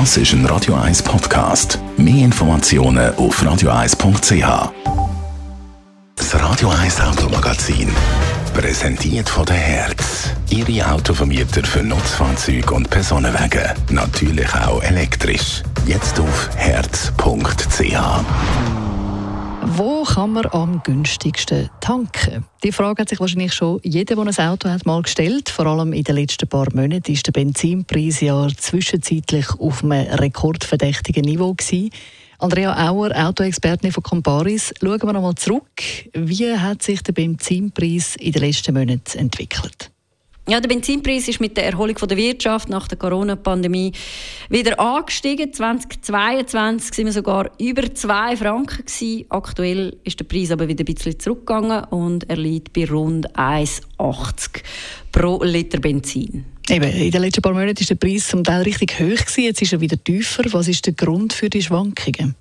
Das ist ein Radio 1 Podcast. Mehr Informationen auf radio1.ch. Das Radio 1 Automagazin. Präsentiert von der Herz. Ihre Autovermieter für Nutzfahrzeuge und Personenwagen. Natürlich auch elektrisch. Jetzt auf herz.ch. Wo kann man am günstigsten tanken? Die Frage hat sich wahrscheinlich schon jeder, der ein Auto hat, mal gestellt. Vor allem in den letzten paar Monaten ist der Benzinpreis ja zwischenzeitlich auf einem rekordverdächtigen Niveau gewesen. Andrea Auer, Autoexpertin von Comparis. Schauen wir nochmal zurück. Wie hat sich der Benzinpreis in den letzten Monaten entwickelt? Ja, der Benzinpreis ist mit der Erholung der Wirtschaft nach der Corona-Pandemie wieder angestiegen. 2022 sind wir sogar über 2 Franken gewesen. Aktuell ist der Preis aber wieder ein bisschen zurückgegangen und er liegt bei rund 1,80 pro Liter Benzin. Eben, in den letzten paar Monaten war der Preis zum Teil richtig hoch gewesen. Jetzt ist er wieder tiefer. Was ist der Grund für die Schwankungen?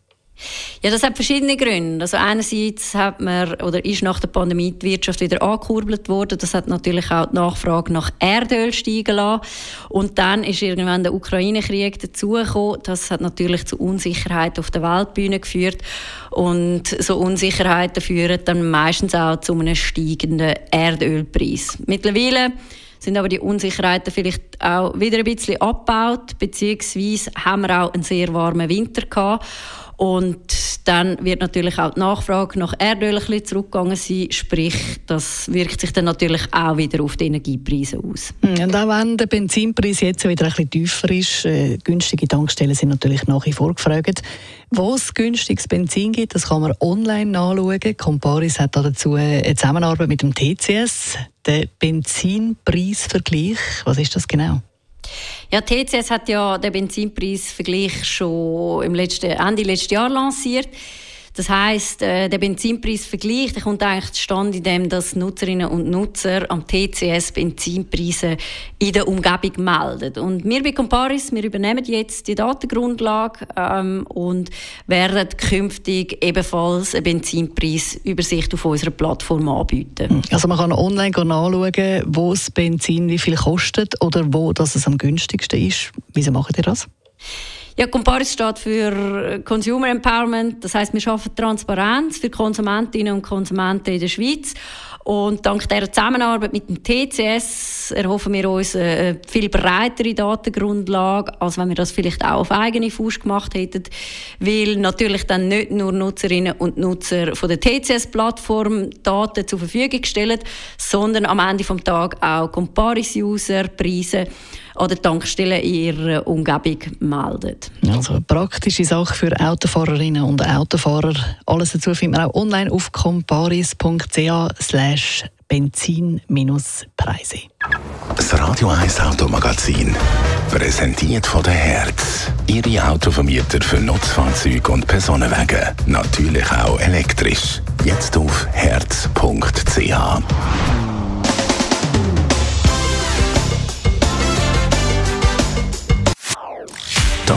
Ja, das hat verschiedene Gründe. Also einerseits hat man oder ist nach der Pandemie die Wirtschaft wieder angekurbelt worden. Das hat natürlich auch die Nachfrage nach Erdöl steigen lassen. Und dann ist irgendwann der Ukraine-Krieg dazugekommen. Das hat natürlich zu Unsicherheit auf der Weltbühne geführt. Und so Unsicherheiten führen dann meistens auch zu einem steigenden Erdölpreis. Mittlerweile sind aber die Unsicherheiten vielleicht auch wieder ein bisschen abgebaut, beziehungsweise haben wir auch einen sehr warmen Winter gehabt. Und dann wird natürlich auch die Nachfrage nach Erdöl ein bisschen zurückgegangen sein. Sprich, das wirkt sich dann natürlich auch wieder auf die Energiepreise aus. Hm, und auch wenn der Benzinpreis jetzt wieder ein bisschen tiefer ist, äh, günstige Tankstellen sind natürlich nach wie vor gefragt. Wo es günstiges Benzin gibt, das kann man online nachschauen. Comparis hat dazu eine Zusammenarbeit mit dem TCS, der Benzinpreisvergleich. Was ist das genau? Ja, TCS hat ja den Benzinpreisvergleich schon im letzten, Ende letzten Jahr lanciert. Das heißt, äh, der Benzinpreisvergleich der kommt eigentlich zustande, indem dass Nutzerinnen und Nutzer am TCS Benzinpreise in der Umgebung melden. Und wir bei Comparis, wir übernehmen jetzt die Datengrundlage ähm, und werden künftig ebenfalls eine Benzinpreisübersicht auf unserer Plattform anbieten. Also man kann online nachschauen, wo das Benzin wie viel kostet oder wo das es am günstigsten ist. Wieso macht ihr das? Ja, Comparis steht für Consumer Empowerment. Das heißt, wir schaffen Transparenz für Konsumentinnen und Konsumenten in der Schweiz. Und dank dieser Zusammenarbeit mit dem TCS erhoffen wir uns eine viel breitere Datengrundlage, als wenn wir das vielleicht auch auf eigene Faust gemacht hätten. Weil natürlich dann nicht nur Nutzerinnen und Nutzer von der TCS-Plattform Daten zur Verfügung stellen, sondern am Ende des Tages auch Comparis-User Preise an der Tankstelle in ihrer Umgebung meldet. Also eine praktische Sache für Autofahrerinnen und Autofahrer. Alles dazu findet man auch online auf comparis.ch Benzin-Preise. Das Radio 1 Automagazin. Präsentiert von der Herz. Ihre Autovermieter für Nutzfahrzeuge und Personenwagen. Natürlich auch elektrisch. Jetzt auf herz.ch.